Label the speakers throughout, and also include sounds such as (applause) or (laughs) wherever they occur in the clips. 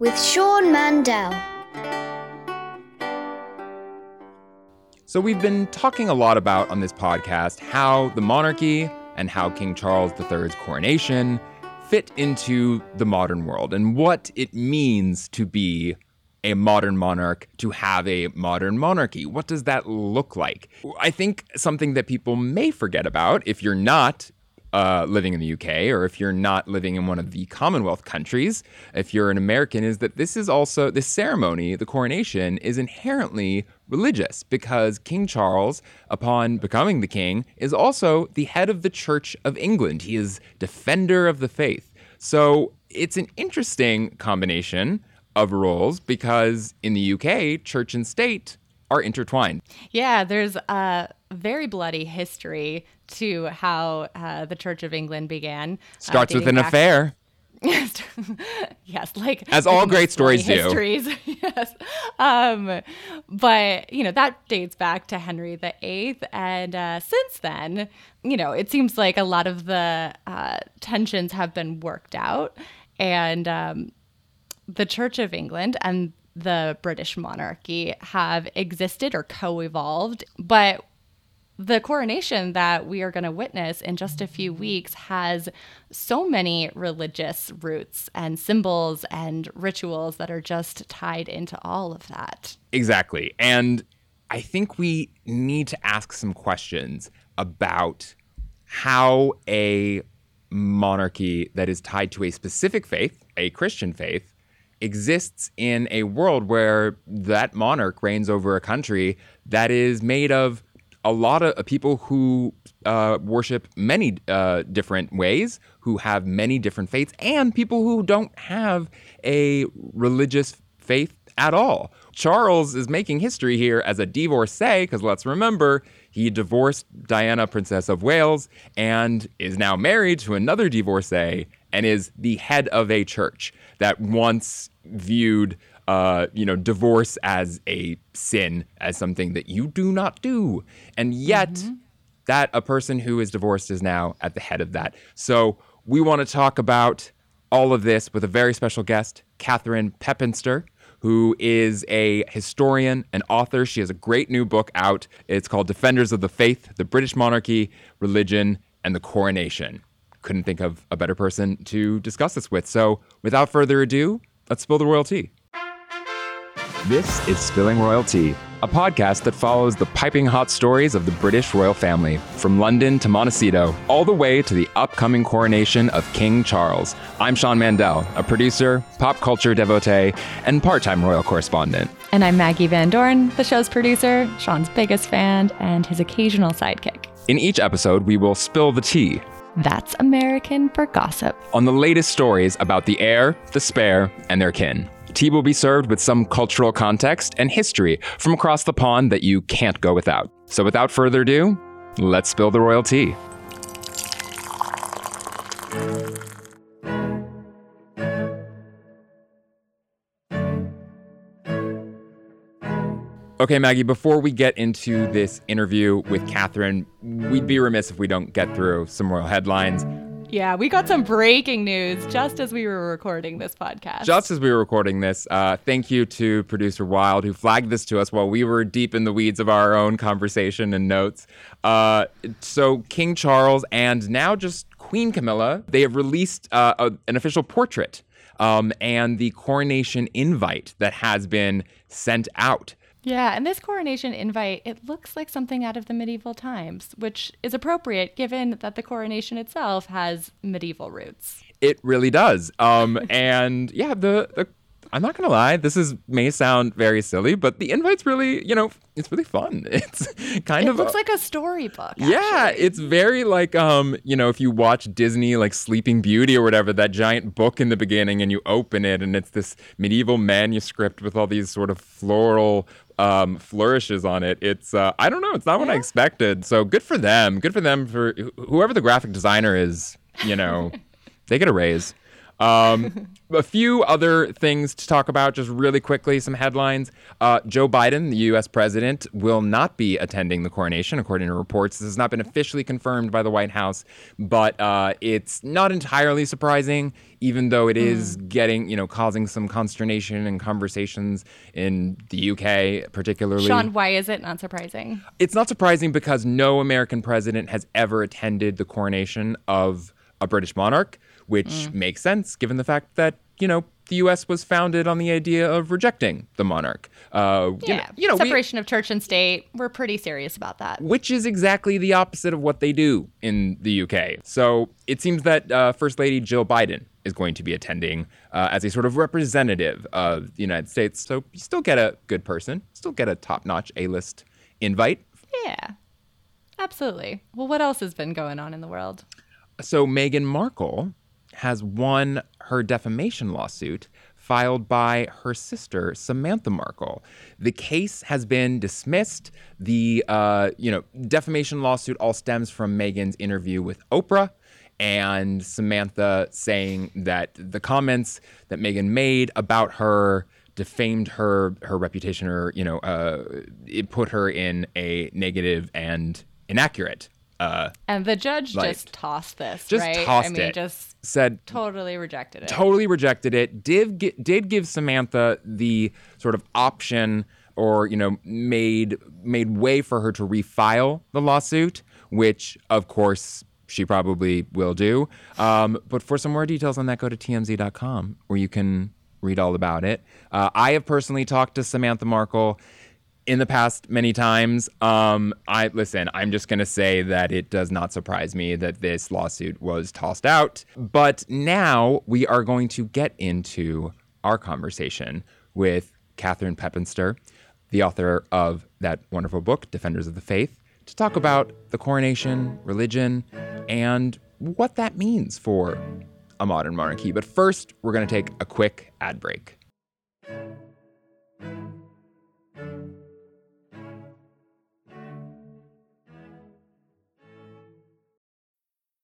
Speaker 1: with Sean Mandel.
Speaker 2: So, we've been talking a lot about on this podcast how the monarchy and how King Charles III's coronation fit into the modern world and what it means to be a modern monarch, to have a modern monarchy. What does that look like? I think something that people may forget about if you're not uh, living in the UK or if you're not living in one of the Commonwealth countries, if you're an American, is that this is also, this ceremony, the coronation, is inherently religious because King Charles, upon becoming the king, is also the head of the Church of England. He is defender of the faith. So it's an interesting combination of roles because in the UK, church and state are intertwined.
Speaker 3: Yeah, there's a very bloody history to how uh, the Church of England began.
Speaker 2: Uh, Starts uh, with an affair. (laughs)
Speaker 3: yes, like
Speaker 2: as all (laughs) great stories do.
Speaker 3: Histories, (laughs) yes. Um, but you know that dates back to Henry VIII, and uh, since then, you know, it seems like a lot of the uh, tensions have been worked out, and um, the Church of England and the British monarchy have existed or co-evolved, but the coronation that we are going to witness in just a few weeks has so many religious roots and symbols and rituals that are just tied into all of that.
Speaker 2: Exactly. And I think we need to ask some questions about how a monarchy that is tied to a specific faith, a Christian faith, exists in a world where that monarch reigns over a country that is made of a lot of people who uh, worship many uh, different ways, who have many different faiths, and people who don't have a religious faith at all. Charles is making history here as a divorcee, because let's remember, he divorced Diana, Princess of Wales, and is now married to another divorcee and is the head of a church that once viewed uh, you know, divorce as a sin, as something that you do not do. And yet, mm-hmm. that a person who is divorced is now at the head of that. So, we want to talk about all of this with a very special guest, Catherine Pepinster, who is a historian and author. She has a great new book out. It's called Defenders of the Faith The British Monarchy, Religion, and the Coronation. Couldn't think of a better person to discuss this with. So, without further ado, let's spill the royal tea. This is Spilling Royal Tea, a podcast that follows the piping hot stories of the British royal family, from London to Montecito, all the way to the upcoming coronation of King Charles. I'm Sean Mandel, a producer, pop culture devotee, and part time royal correspondent.
Speaker 3: And I'm Maggie Van Dorn, the show's producer, Sean's biggest fan, and his occasional sidekick.
Speaker 2: In each episode, we will spill the tea.
Speaker 3: That's American for gossip.
Speaker 2: On the latest stories about the heir, the spare, and their kin. Tea will be served with some cultural context and history from across the pond that you can't go without. So without further ado, let's spill the royal tea. Okay, Maggie, before we get into this interview with Catherine, we'd be remiss if we don't get through some royal headlines.
Speaker 3: Yeah, we got some breaking news just as we were recording this podcast.
Speaker 2: Just as we were recording this, uh, thank you to producer Wild who flagged this to us while we were deep in the weeds of our own conversation and notes. Uh, so, King Charles and now just Queen Camilla, they have released uh, a, an official portrait um, and the coronation invite that has been sent out.
Speaker 3: Yeah, and this coronation invite, it looks like something out of the medieval times, which is appropriate given that the coronation itself has medieval roots.
Speaker 2: It really does. Um, (laughs) and yeah, the, the I'm not gonna lie, this is may sound very silly, but the invite's really, you know, it's really fun. (laughs) It's kind
Speaker 3: it
Speaker 2: of
Speaker 3: looks
Speaker 2: a-
Speaker 3: like a storybook.
Speaker 2: yeah,
Speaker 3: actually.
Speaker 2: it's very like um, you know, if you watch Disney like Sleeping Beauty or whatever, that giant book in the beginning and you open it and it's this medieval manuscript with all these sort of floral um, flourishes on it. It's uh, I don't know, it's not what I expected. So good for them. Good for them for whoever the graphic designer is, you know, (laughs) they get a raise. Um, (laughs) a few other things to talk about, just really quickly, some headlines. Uh, Joe Biden, the U.S. president, will not be attending the coronation, according to reports. This has not been officially confirmed by the White House, but uh, it's not entirely surprising, even though it is getting, you know, causing some consternation and conversations in the U.K., particularly.
Speaker 3: Sean, why is it not surprising?
Speaker 2: It's not surprising because no American president has ever attended the coronation of a British monarch, which
Speaker 3: Mm.
Speaker 2: makes sense given the fact that, you know, the U.S. was founded on the idea of rejecting the monarch. Uh,
Speaker 3: Yeah,
Speaker 2: you know, we-
Speaker 3: separation of church and state. We're pretty serious about that.
Speaker 2: which is exactly the opposite of what they do in the UK. So it seems that uh, First Lady Jill Biden is going to be attending uh, as a sort of representative of the United States. So you still get a good person, still get a top notch A list invite.
Speaker 3: Yeah, absolutely. Well, what else has been going on in the world?
Speaker 2: So Meghan Markle has won her defamation lawsuit filed by her sister Samantha Markle. The case has been dismissed. The uh, you know defamation lawsuit all stems from Meghan's interview with Oprah and Samantha saying that the comments that Meghan made about her defamed her her reputation or you know uh, it put her in a negative and inaccurate uh,
Speaker 3: And the judge
Speaker 2: Like,
Speaker 3: just tossed this,
Speaker 2: just
Speaker 3: right?
Speaker 2: tossed
Speaker 3: I mean,
Speaker 2: it.
Speaker 3: just
Speaker 2: said
Speaker 3: totally rejected it.
Speaker 2: totally rejected it. Did did give Samantha the sort of option, or you know, made made way for her to refile the lawsuit, which of course she probably will do. Um, but for some more details on that, go to tmz.com where you can read all about it. Uh, I have personally talked to Samantha Markle in the past many times. Um, I listen. I'm just gonna say that it does not surprise me that this lawsuit was tossed out. But now we are going to get into our conversation with Catherine Pepinster, the author of that wonderful book, Defenders of the Faith, to talk about the coronation, religion, and what that means for a modern monarchy. But first, we're going to take a quick ad break.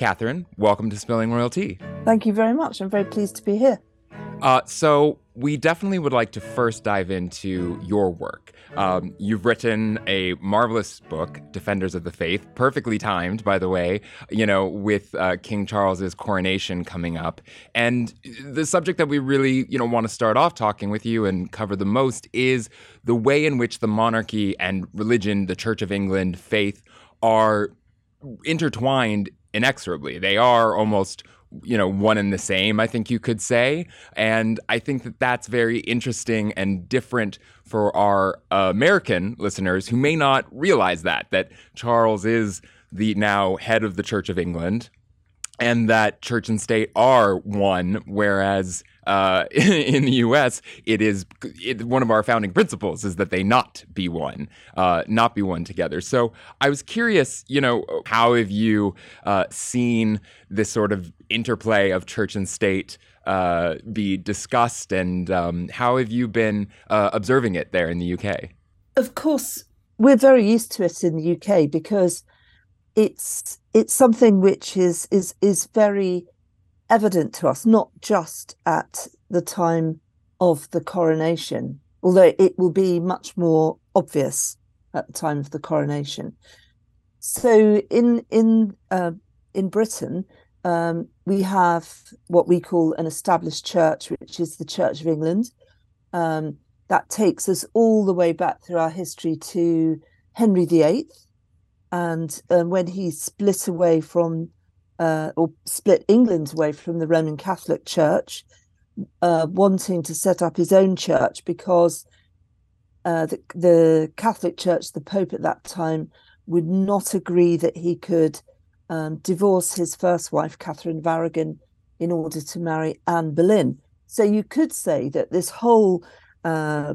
Speaker 2: Catherine, welcome to Spilling Royal Tea.
Speaker 4: Thank you very much. I'm very pleased to be here.
Speaker 2: Uh, so, we definitely would like to first dive into your work. Um, you've written a marvelous book, Defenders of the Faith, perfectly timed, by the way, you know, with uh, King Charles's coronation coming up. And the subject that we really, you know, want to start off talking with you and cover the most is the way in which the monarchy and religion, the Church of England, faith, are intertwined inexorably. They are almost you know one and the same i think you could say and i think that that's very interesting and different for our uh, american listeners who may not realize that that charles is the now head of the church of england and that church and state are one, whereas uh, (laughs) in the U.S. it is it, one of our founding principles is that they not be one, uh, not be one together. So I was curious, you know, how have you uh, seen this sort of interplay of church and state uh, be discussed, and um, how have you been uh, observing it there in the UK?
Speaker 4: Of course, we're very used to it in the UK because it's it's something which is is is very evident to us, not just at the time of the coronation, although it will be much more obvious at the time of the coronation. So in in uh, in Britain, um, we have what we call an established church, which is the Church of England. Um, that takes us all the way back through our history to Henry VIII, and um, when he split away from, uh, or split England away from the Roman Catholic Church, uh, wanting to set up his own church because uh, the, the Catholic Church, the Pope at that time, would not agree that he could um, divorce his first wife, Catherine of Aragon, in order to marry Anne Boleyn. So you could say that this whole uh,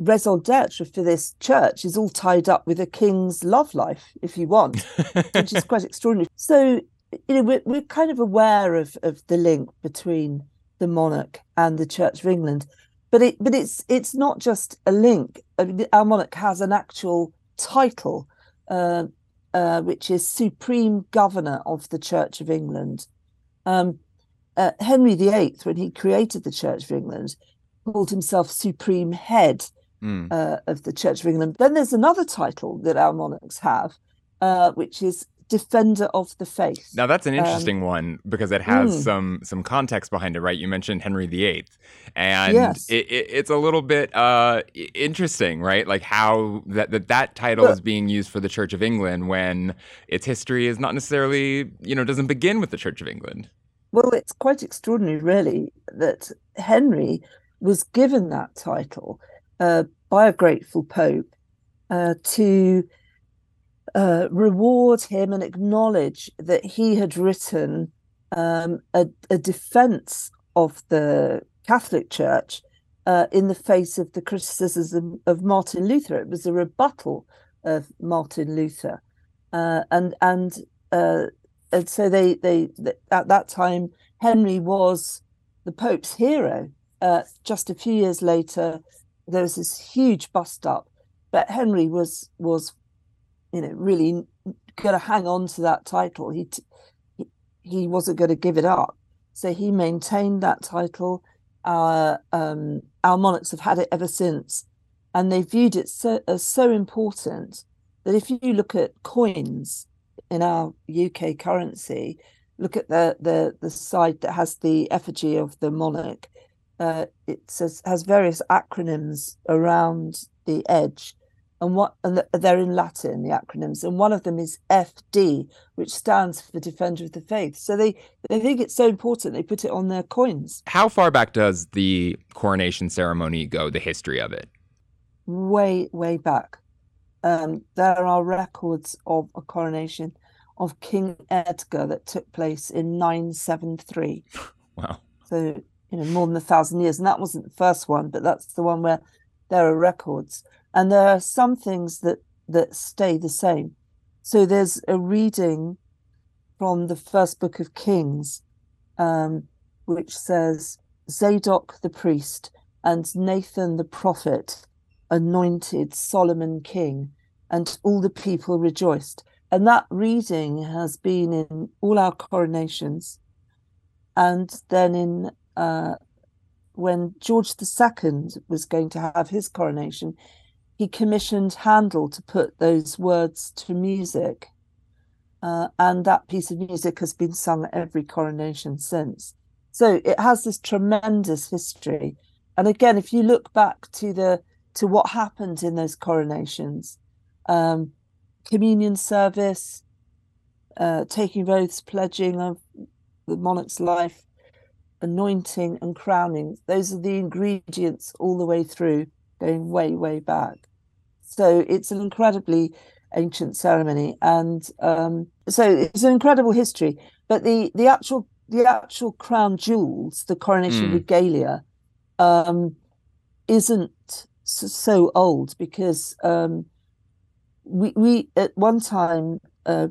Speaker 4: raison d'etre for this church is all tied up with a king's love life, if you want, (laughs) which is quite extraordinary. So you know we're, we're kind of aware of of the link between the monarch and the Church of England, but it but it's it's not just a link. I mean, our monarch has an actual title. Uh, uh, which is Supreme Governor of the Church of England. Um, uh, Henry VIII, when he created the Church of England, called himself Supreme Head mm. of the Church of England. Then there's another title that our monarchs have, uh, which is defender of the faith.
Speaker 2: Now that's an um, interesting um, one because it has mm. some some context behind it, right? You mentioned Henry VIII, and
Speaker 4: yes.
Speaker 2: it, it, it's a little bit uh, interesting, right? Like how that that, that title is being used for the Church of England when its history is not necessarily, you know, doesn't begin with the Church of England.
Speaker 4: Well, it's quite extraordinary, really, that Henry was given that title uh, by a grateful pope uh, to uh, reward him and acknowledge that he had written um, a, a, defense of the Catholic Church uh, in the face of the criticism of Martin Luther. It was a rebuttal of Martin Luther, uh, and and uh, and so they, they, they at that time Henry was the Pope's hero. Uh, just a few years later, there was this huge bust up, but Henry was was you know, really going to hang on to that title. He, he wasn't going to give it up, so he maintained that title. Our um, our monarchs have had it ever since, and they viewed it so as so important that if you look at coins in our UK currency, look at the the the side that has the effigy of the monarch. Uh, it says has various acronyms around the edge and what and they're in Latin, the acronyms, and one of them is FD, which stands for Defender of the Faith. So they they think it's so important they put it on their coins.
Speaker 2: How far back does the coronation ceremony go? The history of it?
Speaker 4: Way way back. Um, there are records of a coronation of King Edgar that took place in 973. (laughs)
Speaker 2: Wow.
Speaker 4: So you know more than a thousand years, and that wasn't the first one, but that's the one where there are records and there are some things that that stay the same. So there's a reading from the first book of kings um, which says zadok the priest and nathan the prophet anointed solomon king and all the people rejoiced. And that reading has been in all our coronations. And then in uh, when george ii was going to have his coronation he commissioned Handel to put those words to music. Uh, and that piece of music has been sung at every coronation since. So it has this tremendous history. And again, if you look back to the to what happened in those coronations, um, communion service, uh, taking oaths, pledging of the monarch's life, anointing and crowning, those are the ingredients all the way through going way, way back. So it's an incredibly ancient ceremony, and um, so it's an incredible history. But the the actual the actual crown jewels, the coronation mm. regalia, um, isn't so old because um, we we at one time uh,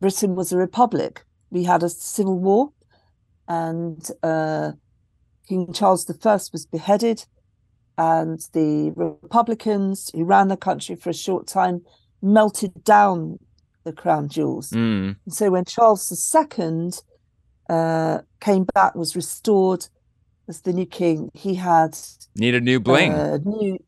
Speaker 4: Britain was a republic. We had a civil war, and uh, King Charles I was beheaded and the Republicans who ran the country for a short time melted down the crown jewels.
Speaker 2: Mm.
Speaker 4: So when Charles II uh, came back, was restored as the new king, he had
Speaker 2: needed new bling.
Speaker 4: Uh, new,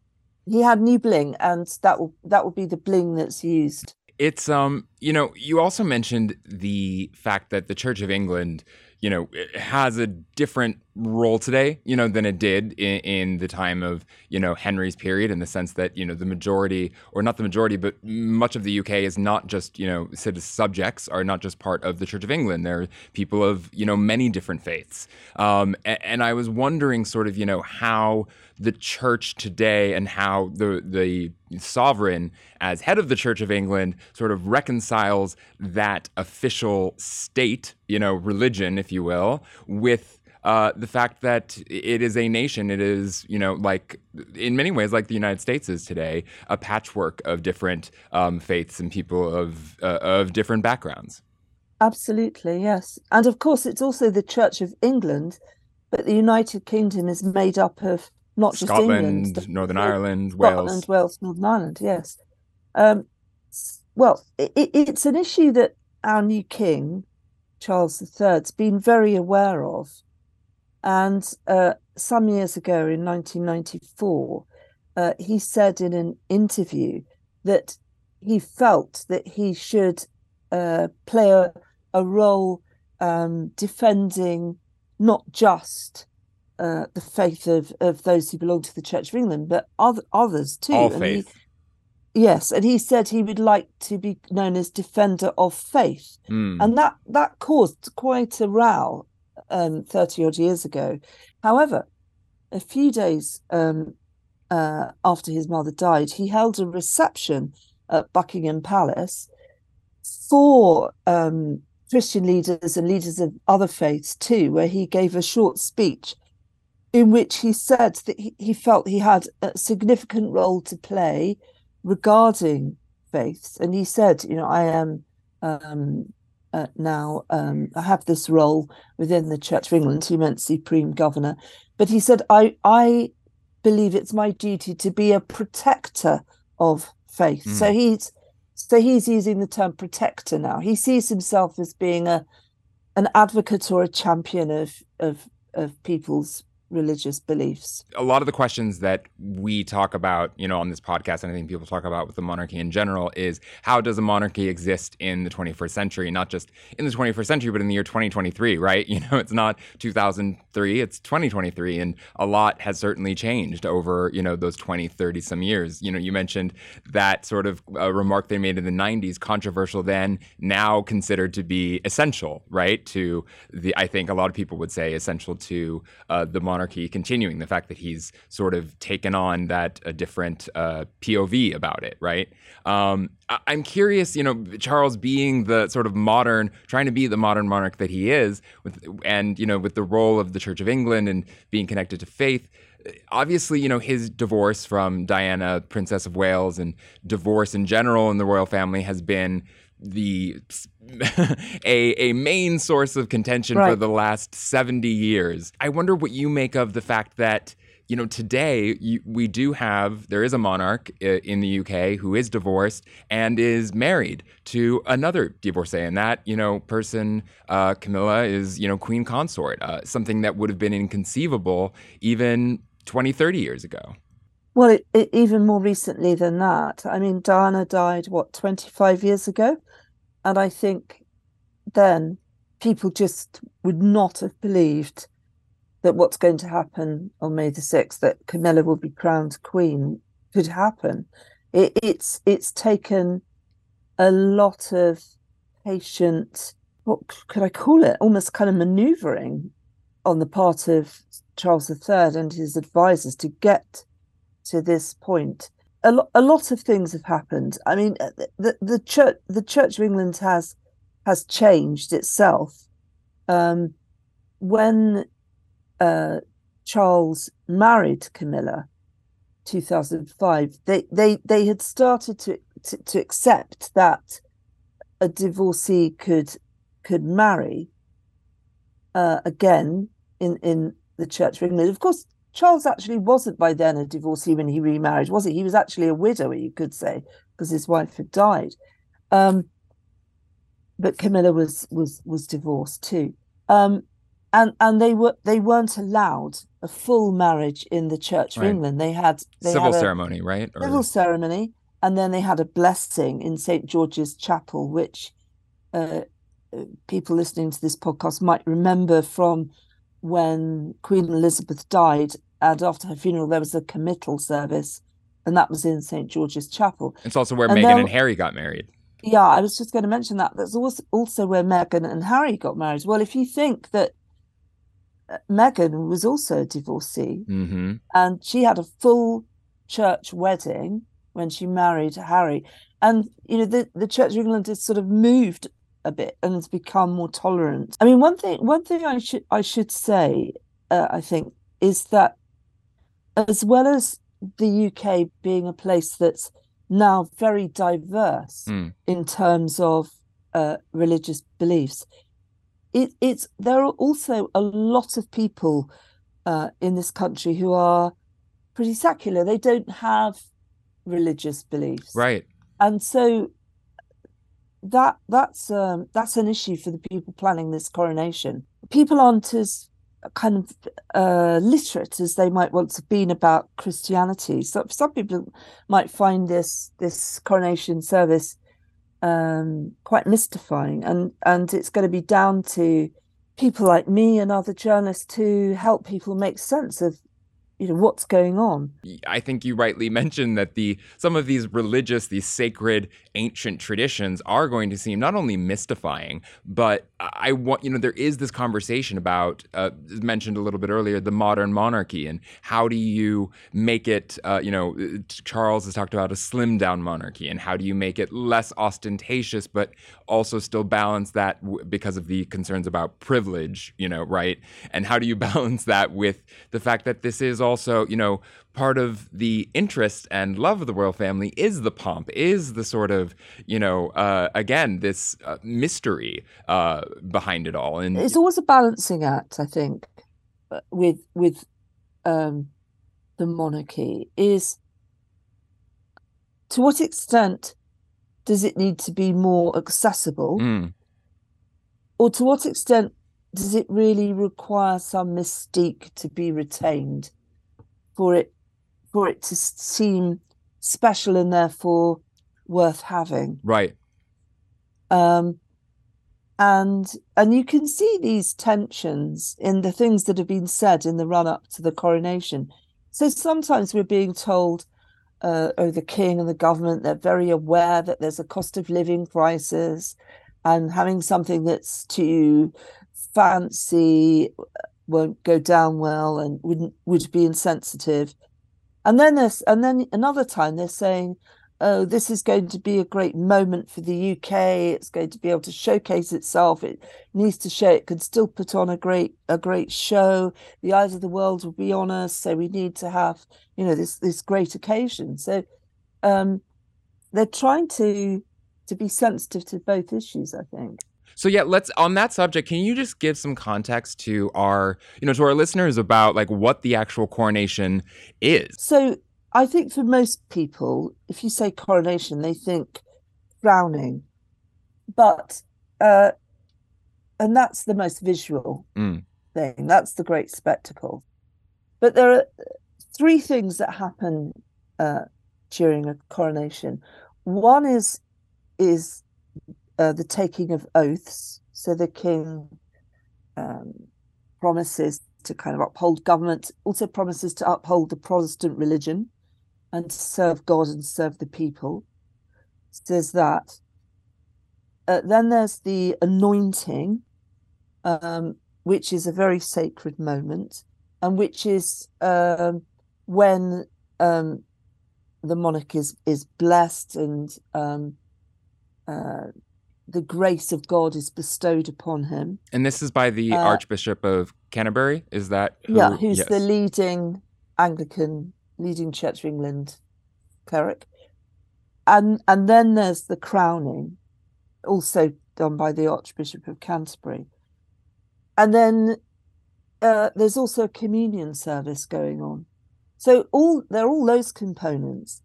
Speaker 4: he had new bling, and that will that will be the bling that's used
Speaker 2: It's um, you know, you also mentioned the fact that the Church of England you know, has a different role today, you know, than it did in, in, the time of, you know, Henry's period in the sense that, you know, the majority, or not the majority, but much of the UK is not just, you know, subjects are not just part of the Church of England. They're people of, you know, many different faiths. Um, and, and I was wondering sort of, you know, how the church today and how the the sovereign as head of the Church of England sort of reconciles that official state, you know, religion, if you will, with uh, the fact that it is a nation. It is, you know, like in many ways, like the United States is today, a patchwork of different um, faiths and people of uh, of different backgrounds.
Speaker 4: Absolutely, yes, and of course, it's also the Church of England, but the United Kingdom is made up of not
Speaker 2: Scotland,
Speaker 4: just England,
Speaker 2: Northern Ireland, Wales.
Speaker 4: Scotland, Wales, Northern Ireland. Yes. Um, well, it, it's an issue that our new king, Charles III's been very aware of, and uh, some years ago in 1994, uh, he said in an interview that he felt that he should uh, play a, a role um, defending not just uh, the faith of of those who belong to the Church of England, but other, others too.
Speaker 2: All and faith.
Speaker 4: He, yes, and he said he would like to be known as defender of faith, mm. and that that caused quite a row um, thirty odd years ago. However, a few days um, uh, after his mother died, he held a reception at Buckingham Palace for um, Christian leaders and leaders of other faiths too, where he gave a short speech in which he said that he, he felt he had a significant role to play regarding faiths. And he said, you know, I am um, uh, now, um, I have this role within the Church of England. He meant Supreme Governor. But he said, I, I believe it's my duty to be a protector of faith. Mm. So he's so he's using the term protector now. He sees himself as being a an advocate or a champion of of of people's religious beliefs.
Speaker 2: A lot of the questions that we talk about, you know, on this podcast, and I think people talk about with the monarchy in general, is how does a monarchy exist in the 21st century? Not just in the 21st century, but in the year 2023, right? (laughs) You know, it's not 2003, it's 2023, and a lot has certainly changed over, you know, those 20, 30 some years. You know, you mentioned that sort of a remark they made in the 90s, controversial then, now considered to be essential, right? To the, I think a lot of people would say essential to uh, the monarchy monarchy continuing, the fact that he's sort of taken on that a different uh, POV about it, right? Um, I- I'm curious, you know, Charles being the sort of modern, trying to be the modern monarch that he is, with and you know, with the role of the Church of England and being connected to faith obviously, you know, his divorce from Diana, Princess of Wales, and divorce in general in the royal family has been the (laughs) a a main source of contention right. for the last 70 years. I wonder what you make of the fact that you know today you, we do have there is a monarch in the UK who is divorced and is married to another divorcee and that you know person uh, Camilla is you know queen consort uh, something that would have been inconceivable even 20 30 years ago.
Speaker 4: Well, it, it, even more recently than that. I mean, Diana died, what, 25 years ago? And I think then people just would not have believed that what's going to happen on May the 6th, that Camilla will be crowned queen, could happen. It, it's it's taken a lot of patient, what could I call it? Almost kind of maneuvering on the part of Charles III and his advisors to get to this point. A, lo- a lot of things have happened. I mean, uh, the the church the Church of England has has changed itself. Um, when uh, Charles married Camilla, two thousand five, they they they had started to, to to accept that a divorcee could could marry uh, again in in the Church of England. Of course, Charles actually wasn't by then a divorcee when he remarried, was he? He was actually a widower, you could say, because his wife had died. Um, but Camilla was was was divorced too. Um, and and they were they weren't allowed a full marriage in the Church of right. England. They had they
Speaker 2: civil
Speaker 4: had
Speaker 2: ceremony, right?
Speaker 4: Or... Civil ceremony, and then they had a blessing in St George's Chapel, which uh, uh, people listening to this podcast might remember from when Queen Elizabeth died, and after her funeral there was a committal service, and that was in St George's Chapel.
Speaker 2: It's also where
Speaker 4: And
Speaker 2: Meghan and Harry got married.
Speaker 4: Yeah, I was just going to mention that. That's also also where Meghan and Harry got married. Well, if you think that uh, Meghan was also a divorcee,
Speaker 2: hmm
Speaker 4: and she had a full church wedding when she married Harry. And you know, the, the Church of England has sort of moved a bit and has become more tolerant. I mean, one thing one thing I should I should say, uh, I think, is that as well as the UK being a place that's now very diverse
Speaker 2: Mm.
Speaker 4: in terms of uh, religious beliefs, it, it's there are also a lot of people uh, in this country who are pretty secular. They don't have religious beliefs,
Speaker 2: Right.
Speaker 4: and so that that's um, that's an issue for the people planning this coronation. People aren't as kind of uh, literate as they might once have been about Christianity. So some people might find this this coronation service um, quite mystifying, and and it's going to be down to people like me and other journalists to help people make sense of you know what's going on.
Speaker 2: I think you rightly mentioned that the some of these religious, these sacred, ancient traditions are going to seem not only mystifying, but I want you know there is this conversation about uh, mentioned a little bit earlier the modern monarchy and how do you make it uh, you know Charles has talked about a slim down monarchy and how do you make it less ostentatious but also still balance that w- because of the concerns about privilege you know right and how do you (laughs) balance that with the fact that this is also you know part of the interest and love of the royal family is the pomp is the sort of you know uh, again this uh, mystery uh, behind it all. And
Speaker 4: It's always a balancing act, I think, uh, with with um, the monarchy. Is to what extent does it need to be more accessible,
Speaker 2: Mm,
Speaker 4: or to what extent does it really require some mystique to be retained for it for it to seem special and therefore worth having?
Speaker 2: right
Speaker 4: um, and and you can see these tensions in the things that have been said in the run up to the coronation. So sometimes we're being told, uh, oh, the king and the government they're very aware that there's a cost of living crisis, and having something that's too fancy won't go down well and wouldn't would be insensitive. And then there's and then another time they're saying, oh, this is going to be a great moment for the UK. It's going to be able to showcase itself. It needs to show it can still put on a great a great show. The eyes of the world will be on us, so we need to have you know this this great occasion. So um, they're trying to to be sensitive to both issues. I think.
Speaker 2: So yeah, let's on that subject. Can you just give some context to our, you know, to our listeners about like what the actual coronation is?
Speaker 4: So I think for most people, if you say coronation, they think crowning, but uh, and that's the most visual
Speaker 2: Mm.
Speaker 4: thing. That's the great spectacle. But there are three things that happen uh, during a coronation. One is is uh, the taking of oaths. So the king um, promises to kind of uphold government, also promises to uphold the Protestant religion and to serve God and serve the people. Says that. Uh, then there's the anointing, um, which is a very sacred moment, and which is um, when um, the monarch is is blessed and um, uh, the grace of God is bestowed upon him.
Speaker 2: And this is by the
Speaker 4: Uh,
Speaker 2: Archbishop of Canterbury. Is that who,
Speaker 4: yeah, who's
Speaker 2: yes.
Speaker 4: the leading Anglican, leading Church of England cleric, and and then there's the crowning, also done by the Archbishop of Canterbury, and then uh, there's also a communion service going on. So all there are all those components,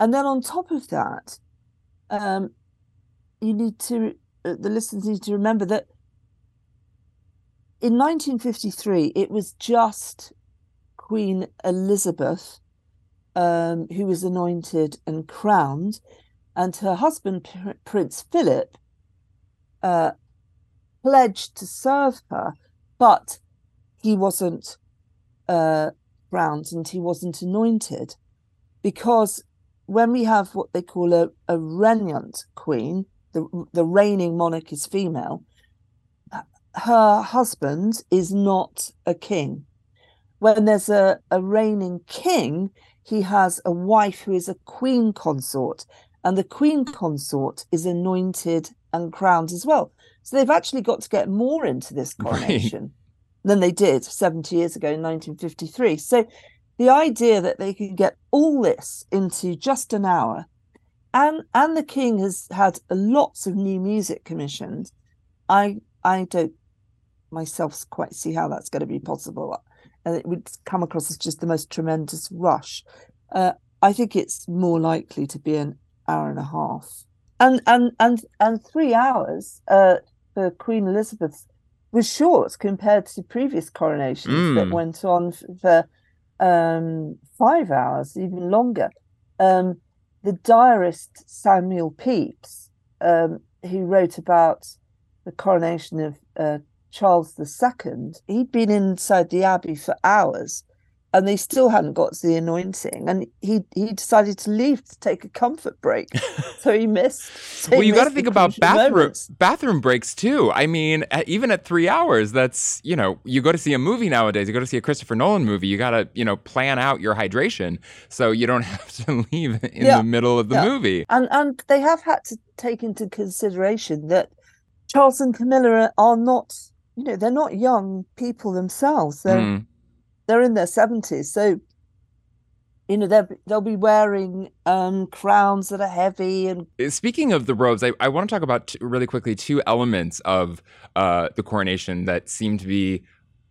Speaker 4: and then on top of that, um, you need to uh, the listeners need to remember that in 1953 it was just Queen Elizabeth um, who was anointed and crowned, and her husband, Prince Philip, uh, pledged to serve her, but he wasn't uh, crowned and he wasn't anointed because when we have what they call a, a regnant queen, the, the reigning monarch is female, her husband is not a king. When there's a, a reigning king, he has a wife who is a queen consort, and the queen consort is anointed and crowned as well. So they've actually got to get more into this (laughs) coronation right. than they did 70 years ago in 1953. So the idea that they can get all this into just an hour, and and the king has had lots of new music commissioned. I I don't myself quite see how that's going to be possible and it would come across as just the most tremendous rush. Uh, I think it's more likely to be an hour and a half, and and and and three hours uh, for Queen Elizabeth was short compared to previous coronations mm. that went on for um, five hours, even longer. Um, the diarist Samuel Pepys, um, who wrote about the coronation of uh, Charles II, he'd been inside the abbey for hours and they still hadn't got to the anointing and he he decided to leave to take a comfort break (laughs) so he missed so
Speaker 2: well
Speaker 4: he
Speaker 2: you got to think about bathroom
Speaker 4: moments.
Speaker 2: bathroom breaks too i mean at, even at three hours that's you know you go to see a movie nowadays you go to see a christopher nolan movie you got to you know plan out your hydration so you don't (laughs) have to leave in yeah. the middle of the yeah. movie
Speaker 4: and and they have had to take into consideration that charles and camilla are not you know they're not young people themselves they're mm. They're in their 70s so you know they'll, be wearing um, crowns that are heavy and
Speaker 2: uh, speaking of the robes i, I want to talk about t- really quickly two elements of uh, the coronation that seem to be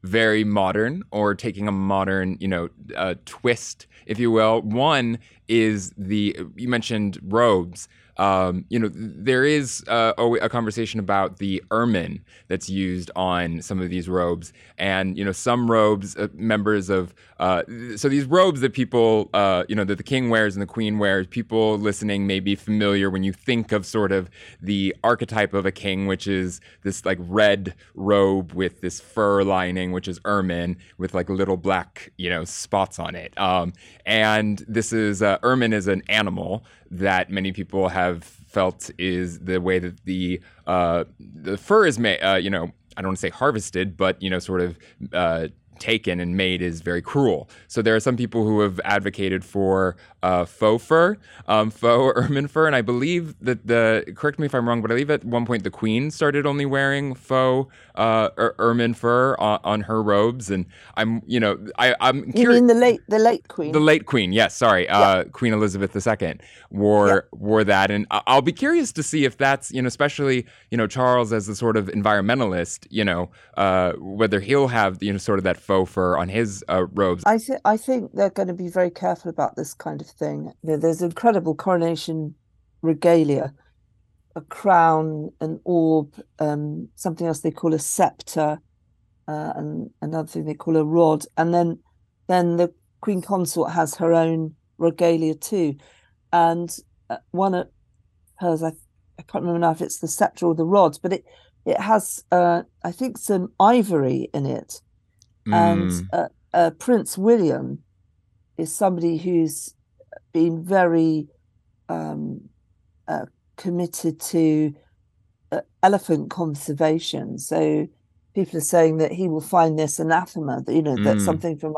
Speaker 2: very modern or taking a modern you know uh, twist if you will. One is the you mentioned robes um, you know, there is uh, a conversation about the ermine that's used on some of these robes, and you know, some robes, uh, members of uh, so these robes that people, uh, you know, that the king wears and the queen wears, people listening may be familiar when you think of sort of the archetype of a king, which is this like red robe with this fur lining, which is ermine, with like little black, you know, spots on it. Um, and this is uh, ermine is an animal that many people have felt is the way that the uh, the fur is made. Uh, you know, I don't want to say harvested, but you know, sort of uh, taken and made is very cruel. So there are some people who have advocated for uh, faux fur, um, faux ermine fur, and I believe that the correct me if I'm wrong, but I believe at one point the queen started only wearing faux uh, er- ermine fur on, on, her robes, and I'm you know I I'm
Speaker 4: curi- you mean the late the late queen?
Speaker 2: The late queen yes sorry uh, Queen Elizabeth II wore wore that, and I'll be curious to see if that's you know especially you know Charles as the sort of environmentalist you know uh, whether he'll have you know sort of that faux fur on his uh, robes.
Speaker 4: I think I think they're going to be very careful about this kind of thing. there's incredible coronation regalia, a crown, an orb, um, something else they call a scepter, uh, and another thing they call a rod, and then then the queen consort has her own regalia too, and uh, one of hers I I can't remember now if it's the scepter or the rod, but it it has uh, I think some ivory in it Mm. And uh, uh, Prince William is somebody who's been very um, uh, committed to uh, elephant conservation. So people are saying that he will find this anathema, that, you know, mm. that something from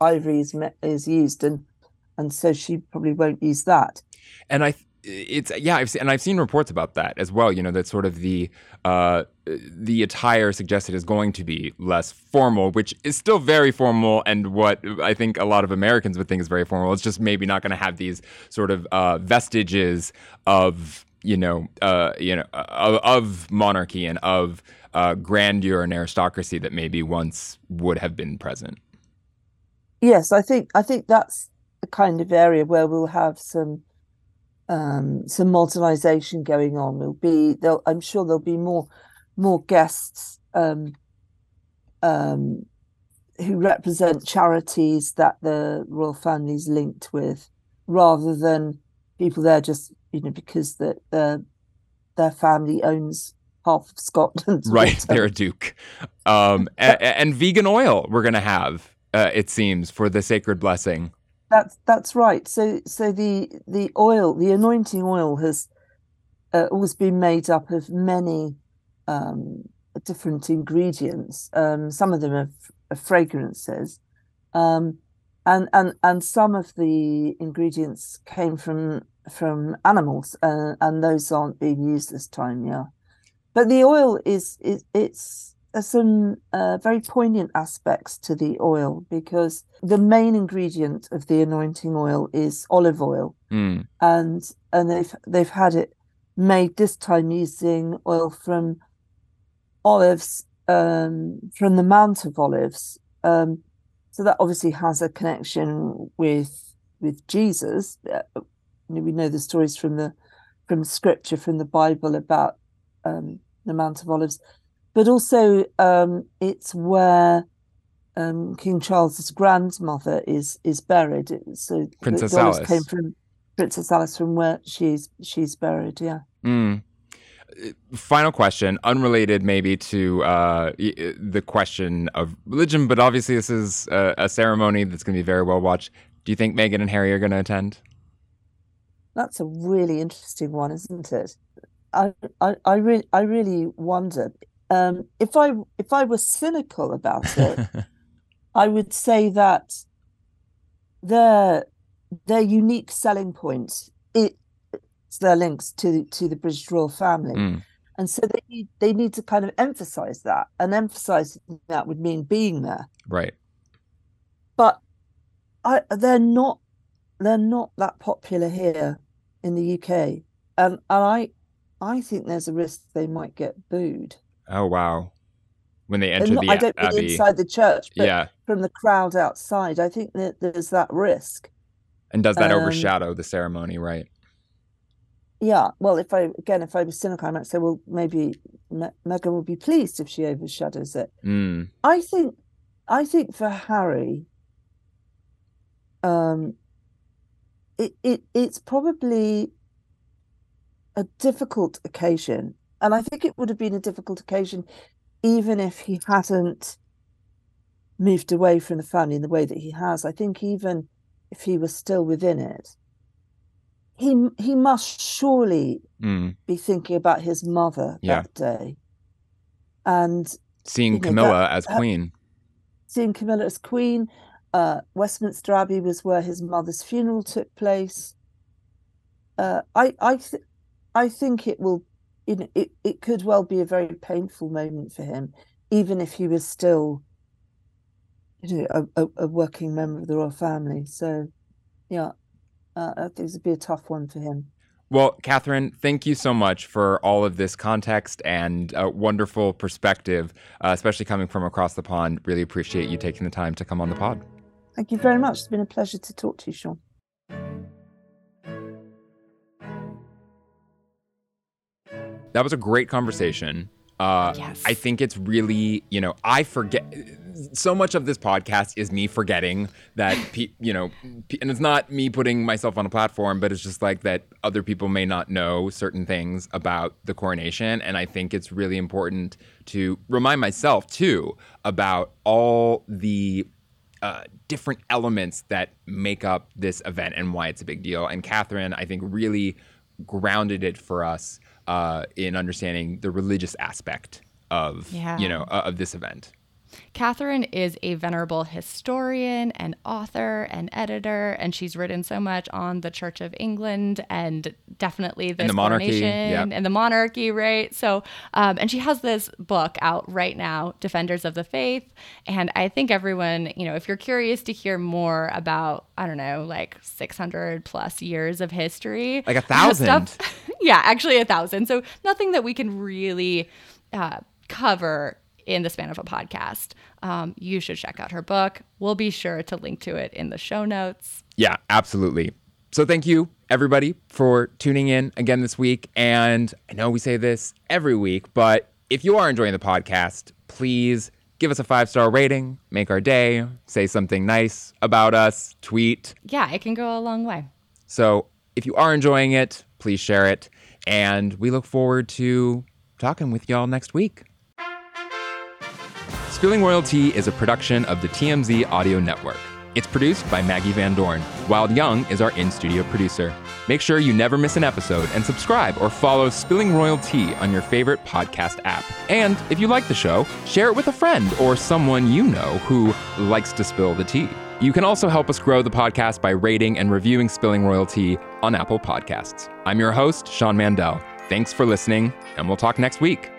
Speaker 4: ivory is, is used, and and so she probably won't use that.
Speaker 2: And I it's yeah, I've seen, and I've seen reports about that as well. You know that sort of the uh, the attire suggested is going to be less formal, which is still very formal, and what I think a lot of Americans would think is very formal. It's just maybe not going to have these sort of uh, vestiges of you know uh, you know of, of, monarchy and of uh, grandeur and aristocracy that maybe once would have been present.
Speaker 4: Yes, I think I think that's the kind of area where we'll have some um, some modernization going on. There'll be, there'll, I'm sure there'll be more more guests um, um, who represent charities that the royal family's linked with, rather than people there just you know because that their their family owns half of Scotland.
Speaker 2: Right, they're a duke. Um, and, and, vegan oil we're gonna have, uh, it seems, for the sacred blessing.
Speaker 4: That's that's right. So so the the oil, the anointing oil, has uh, always been made up of many um, different ingredients. Um, some of them are, are fragrances, um, and and and some of the ingredients came from from animals, uh, and those aren't being used this time. Yeah, but the oil is is it's there's some uh, very poignant aspects to the oil because the main ingredient of the anointing oil is olive oil,
Speaker 2: mm.
Speaker 4: and and they've they've had it made this time using oil from olives um, from the Mount of Olives. Um, so that obviously has a connection with with Jesus. Uh, we know the stories from the from Scripture, from the Bible about um, the Mount of Olives, but also um, it's where um, King Charles's grandmother is is buried. So
Speaker 2: Princess Alice
Speaker 4: came from Princess Alice from where she's she's buried. Yeah.
Speaker 2: Mm final question, unrelated maybe to uh, the question of religion, but obviously this is a, a ceremony that's going to be very well watched. Do you think Meghan and Harry are going to attend?
Speaker 4: That's a really interesting one, isn't it? I I I, re- I really wonder um, if I if I were cynical about it, (laughs) I would say that their their unique selling point it their links to to the British royal family.
Speaker 2: Mm.
Speaker 4: And so they need they need to kind of emphasize that, and emphasize that would mean being there.
Speaker 2: Right.
Speaker 4: But I, they're not they're not that popular here in the UK, and and I I think there's a risk they might get booed.
Speaker 2: Oh wow! When they enter
Speaker 4: not,
Speaker 2: the
Speaker 4: I don't
Speaker 2: abbey.
Speaker 4: mean inside the church, but
Speaker 2: yeah.
Speaker 4: from the crowd outside, I think that there's that risk.
Speaker 2: And does that um, overshadow the ceremony, right?
Speaker 4: yeah well if i again if i was cynical i might say well maybe Me- meghan will be pleased if she overshadows it
Speaker 2: mm.
Speaker 4: i think i think for harry um it, it it's probably a difficult occasion and i think it would have been a difficult occasion even if he hadn't moved away from the family in the way that he has i think even if he was still within it he he must surely
Speaker 2: mm.
Speaker 4: be thinking about his mother
Speaker 2: yeah.
Speaker 4: that day, and
Speaker 2: seeing Camilla that, as queen.
Speaker 4: Seeing Camilla as queen. Uh, Westminster Abbey was where his mother's funeral took place. Uh, I I th- I think it will, you know, it, it could well be a very painful moment for him, even if he was still, you know, a, a, working member of the royal family. So, yeah, uh, I think this would be a tough one for him.
Speaker 2: Well, Catherine, thank you so much for all of this context and a wonderful perspective, uh, especially coming from across the pond. Really appreciate you taking the time to come on the pod.
Speaker 4: Thank you very much. It's been a pleasure to talk to you, Sean.
Speaker 2: That was a great conversation. Uh, yes. I think it's really, you know, I forget so much of this podcast is me forgetting that, pe- you know, pe- and it's not me putting myself on a platform, but it's just like that other people may not know certain things about the coronation. And I think it's really important to remind myself too about all the uh, different elements that make up this event and why it's a big deal. And Catherine, I think, really grounded it for us uh, in understanding the religious aspect of yeah. you know uh, of this event.
Speaker 3: Catherine is a venerable historian and author and editor, and she's written so much on the Church of England and definitely this
Speaker 2: and the monarchy,
Speaker 3: yep. and the monarchy, right? So, um, and she has this book out right now, Defenders of the Faith, and I think everyone, you know, if you're curious to hear more about, I don't know, like 600 plus years of history,
Speaker 2: like a thousand,
Speaker 3: stuff, (laughs) yeah, actually a thousand. So nothing that we can really uh, cover in the span of a podcast. Um, you should check out her book. We'll be sure to link to it in the show notes.
Speaker 2: Yeah, absolutely. So thank you, everybody, for tuning in again this week. And I know we say this every week, but if you are enjoying the podcast, please give us a five star rating, make our day, say something nice about us, tweet.
Speaker 3: Yeah, it can go a long way.
Speaker 2: So if you are enjoying it, please share it. And we look forward to talking with y'all next week. Spilling Royalty is a production of the TMZ Audio Network. It's produced by Maggie Van Dorn. Wild Young is our in studio producer. Make sure you never miss an episode and subscribe or follow Spilling Royalty on your favorite podcast app. And if you like the show, share it with a friend or someone you know who likes to spill the tea. You can also help us grow the podcast by rating and reviewing Spilling Royalty on Apple Podcasts. I'm your host, Sean Mandell. Thanks for listening, and we'll talk next week.